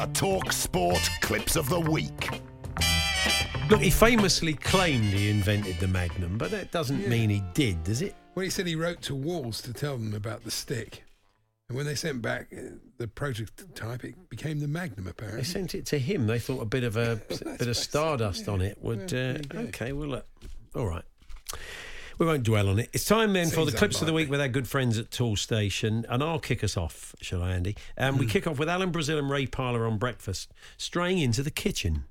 The Talk Sport Clips of the Week. Look, he famously claimed he invented the Magnum, but that doesn't mean he did, does it? Well, he said he wrote to Wall's to tell them about the stick. And when they sent back uh, the prototype, it became the Magnum, Apparently, They sent it to him. They thought a bit of a bit of stardust on it would. Yeah, Uh, there you go. okay, well, look, all right. We won't dwell on it. It's time then for the clips of the week with our good friends at Toolstation, and I'll kick us off, shall I, Andy? Um, Hmm. We kick off with Alan Brazil and Ray Parlour on breakfast, straying into the kitchen.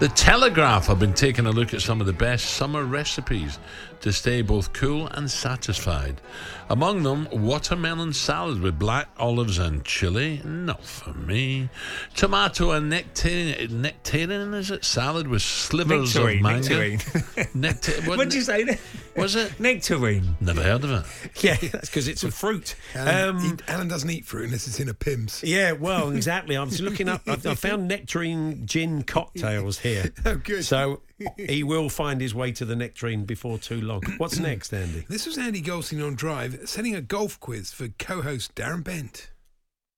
The Telegraph have been taking a look at some of the best summer recipes to stay both cool and satisfied. Among them, watermelon salad with black olives and chili, not for me. Tomato and nectarine, nectarine is it? Salad with slivers Nectarine, of mango. nectarine. Nectar- what What'd you ne- say? Was it? Nectarine. Never heard of it. Yeah, that's because it's a fruit. Alan, Um, he- Alan doesn't eat fruit unless it's in a Pimm's. yeah, well, exactly. I was looking up. I, I found nectarine gin cocktails here. Oh, good. So he will find his way to the nectarine before too long. What's next, Andy? This was Andy Goldstein on Drive setting a golf quiz for co-host Darren Bent.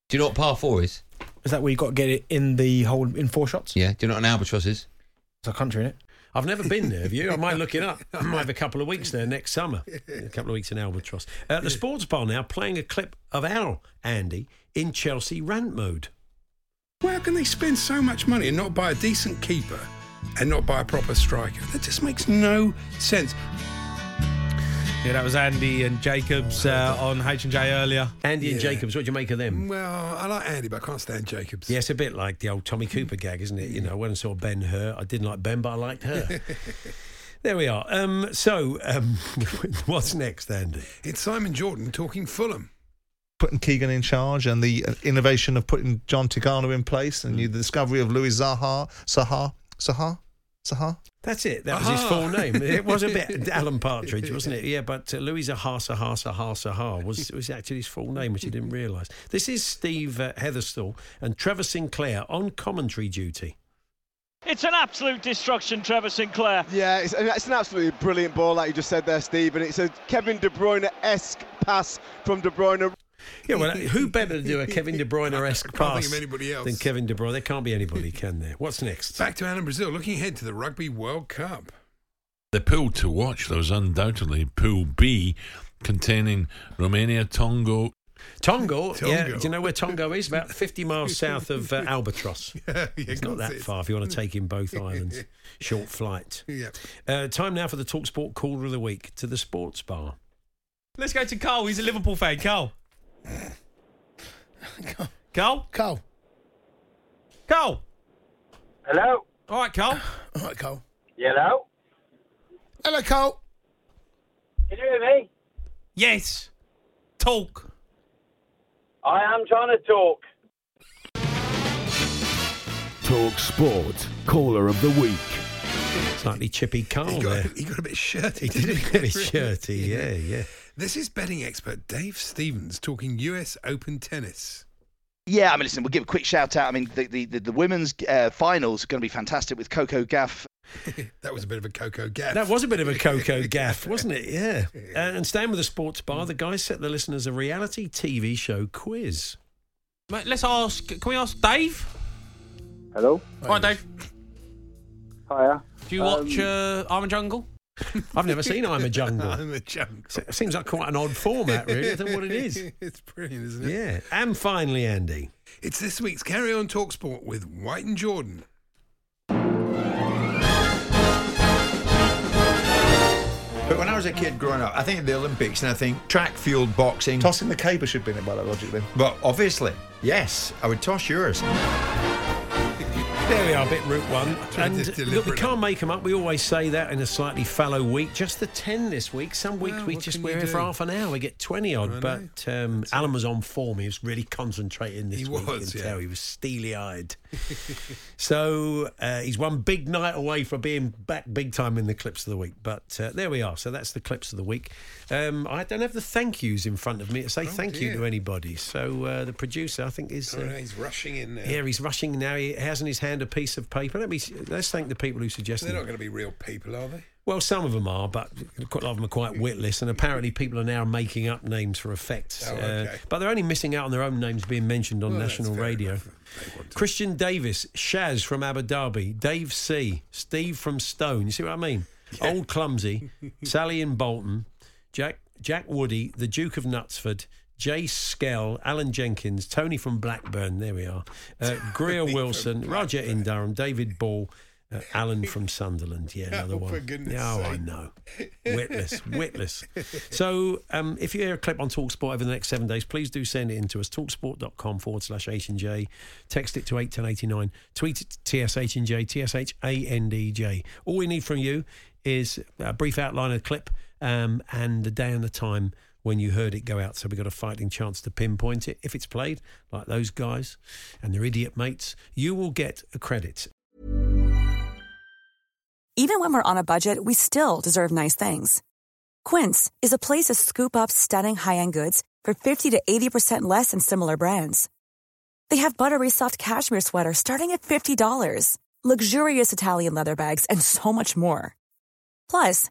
Do you know what par four is? Is that where you got to get it in the hole in four shots? Yeah. Do you know what an albatross is? It's a country in it. I've never been there, have you? I might look it up. I might have a couple of weeks there next summer. A couple of weeks in Albatross. Uh, the sports bar now playing a clip of our Andy in Chelsea rant mode. How can they spend so much money and not buy a decent keeper and not buy a proper striker? That just makes no sense. Yeah, that was Andy and Jacobs uh, on H and J earlier. Andy and Yeah. Jacobs, what do you make of them? Well, I like Andy, but I can't stand Jacobs. Yeah, it's a bit like the old Tommy Cooper gag, isn't it? You know, when I saw Ben Hur, I didn't like Ben, but I liked her. there we are. Um, so, um, what's next, Andy? It's Simon Jordan talking Fulham. putting Keegan in charge and the uh, innovation of putting John Tigana in place and you, the discovery of Louis Zaha, Zaha, Zaha, Zaha. That's it. That was his full name. It was a bit Alan Partridge, wasn't it? Yeah, but uh, Louis Zaha Zaha Zaha Zaha was was actually his full name, which he didn't realise. This is Steve uh, Heatherstall and Trevor Sinclair on commentary duty. It's an absolute destruction, Trevor Sinclair. Yeah, it's, it's an absolutely brilliant ball, like you just said there, Steve. And it's a Kevin De Bruyne-esque pass from De Bruyne. Yeah, well, who better to do a Kevin De Bruyne-esque I think pass of anybody else. than Kevin De Bruyne? There can't be anybody, can there? What's next? Back to Alan Brazil, looking ahead to the Rugby World Cup. The pool to watch, there was undoubtedly Pool B, containing Romania, Tongo, Tongo, yeah. Do you know where Tongo is? About 50 miles south of uh, Albatross. Yeah, It's not that it. far if you want to take in both islands. Short flight. Yeah. Uh, time now for the Talksport Caller of the Week to the sports bar. Let's go to Carl. He's a Liverpool fan. Carl. Carl. Carl. Carl. Hello? All right, Carl. All right, Carl. Hello? Hello, Carl. Can you hear me? Yes. Talk. I am trying to talk. Talk Sport Caller of the Week. Slightly chippy Carl He there. got, he got a bit shirty. He did didn't a bit shirty, yeah, yeah. This is betting expert Dave Stevens talking US Open tennis. Yeah, I mean, listen, we'll give a quick shout out. I mean, the the, the, the women's uh, finals are going to be fantastic with Coco Gauff. that was a bit of a Coco gaff. That was a bit of a Coco gaff, wasn't it? Yeah. Uh, and staying with the sports bar, the guys set the listeners a reality TV show quiz. Mate, let's ask. Can we ask Dave? Hello? Hi, Dave. Hiya. Do you watch uh, I'm Jungle? I've never seen I'm a Jungle. I'm a jungle. Se- Seems like quite an odd format, really. I don't know what it is. it's brilliant, isn't it? Yeah. And finally, Andy. It's this week's Carry On Talk Sport with White and Jordan. But when I was a kid growing up, I think of the Olympics and I think track, field, boxing. Tossing the caber should be in it by that logic then. But obviously, yes, I would toss yours. There we are, bit route one. And look, we can't make them up. We always say that in a slightly fallow week. Just the 10 this week. Some weeks Well, we just you here for half an hour. We get 20 I odd. But um, Alan was on form. He was really concentrating this He week. was, yeah. tell. He was steely eyed. so uh, he's one big night away from being back big time in the clips of the week. But uh, there we are. So that's the clips of the week. Um, I don't have the thank yous in front of me to say thank you Oh, to anybody. So uh, the producer, I think, is. Oh, uh, no, he's rushing in now. yeah, he's rushing now. He has in his hand a piece of paper. Let me let's thank the people who suggested. They're not going to be real people, are they? Well, some of them are, but quite a lot of them are quite witless, and apparently people are now making up names for effects. Oh, Uh, but they're only missing out on their own names being mentioned on Well, national radio. enough. They want to- Christian Davis, Shaz from Abu Dhabi, Dave C, Steve from Stone. You see what I mean? Old Clumsy, Sally in Bolton, Jack Jack Woody, the Duke of Knutsford. Jay Skell, Alan Jenkins, Tony from Blackburn, there we are, uh, Greer Wilson, Roger in Durham, David Ball, uh, Alan from Sunderland. Yeah, another Oh, one. for goodness yeah, oh, I know. Witless, witless. So um, if you hear a clip on TalkSport over the next seven days, please do send it in to us. Talksport.com forward slash H and J. Text it to 81089. Tweet it to TSH and J, T-S-H-A-N-D-J. All we need from you is a brief outline of the clip um, and the day and the time when you heard it go out. So we've got a fighting chance to pinpoint it. If it's played like those guys and their idiot mates, you will get a credit. Even when we're on a budget, we still deserve nice things. Quince is a place to scoop up stunning high-end goods for 50 to 80% less than similar brands. They have buttery soft cashmere sweaters starting at $50, luxurious Italian leather bags, and so much more. Plus,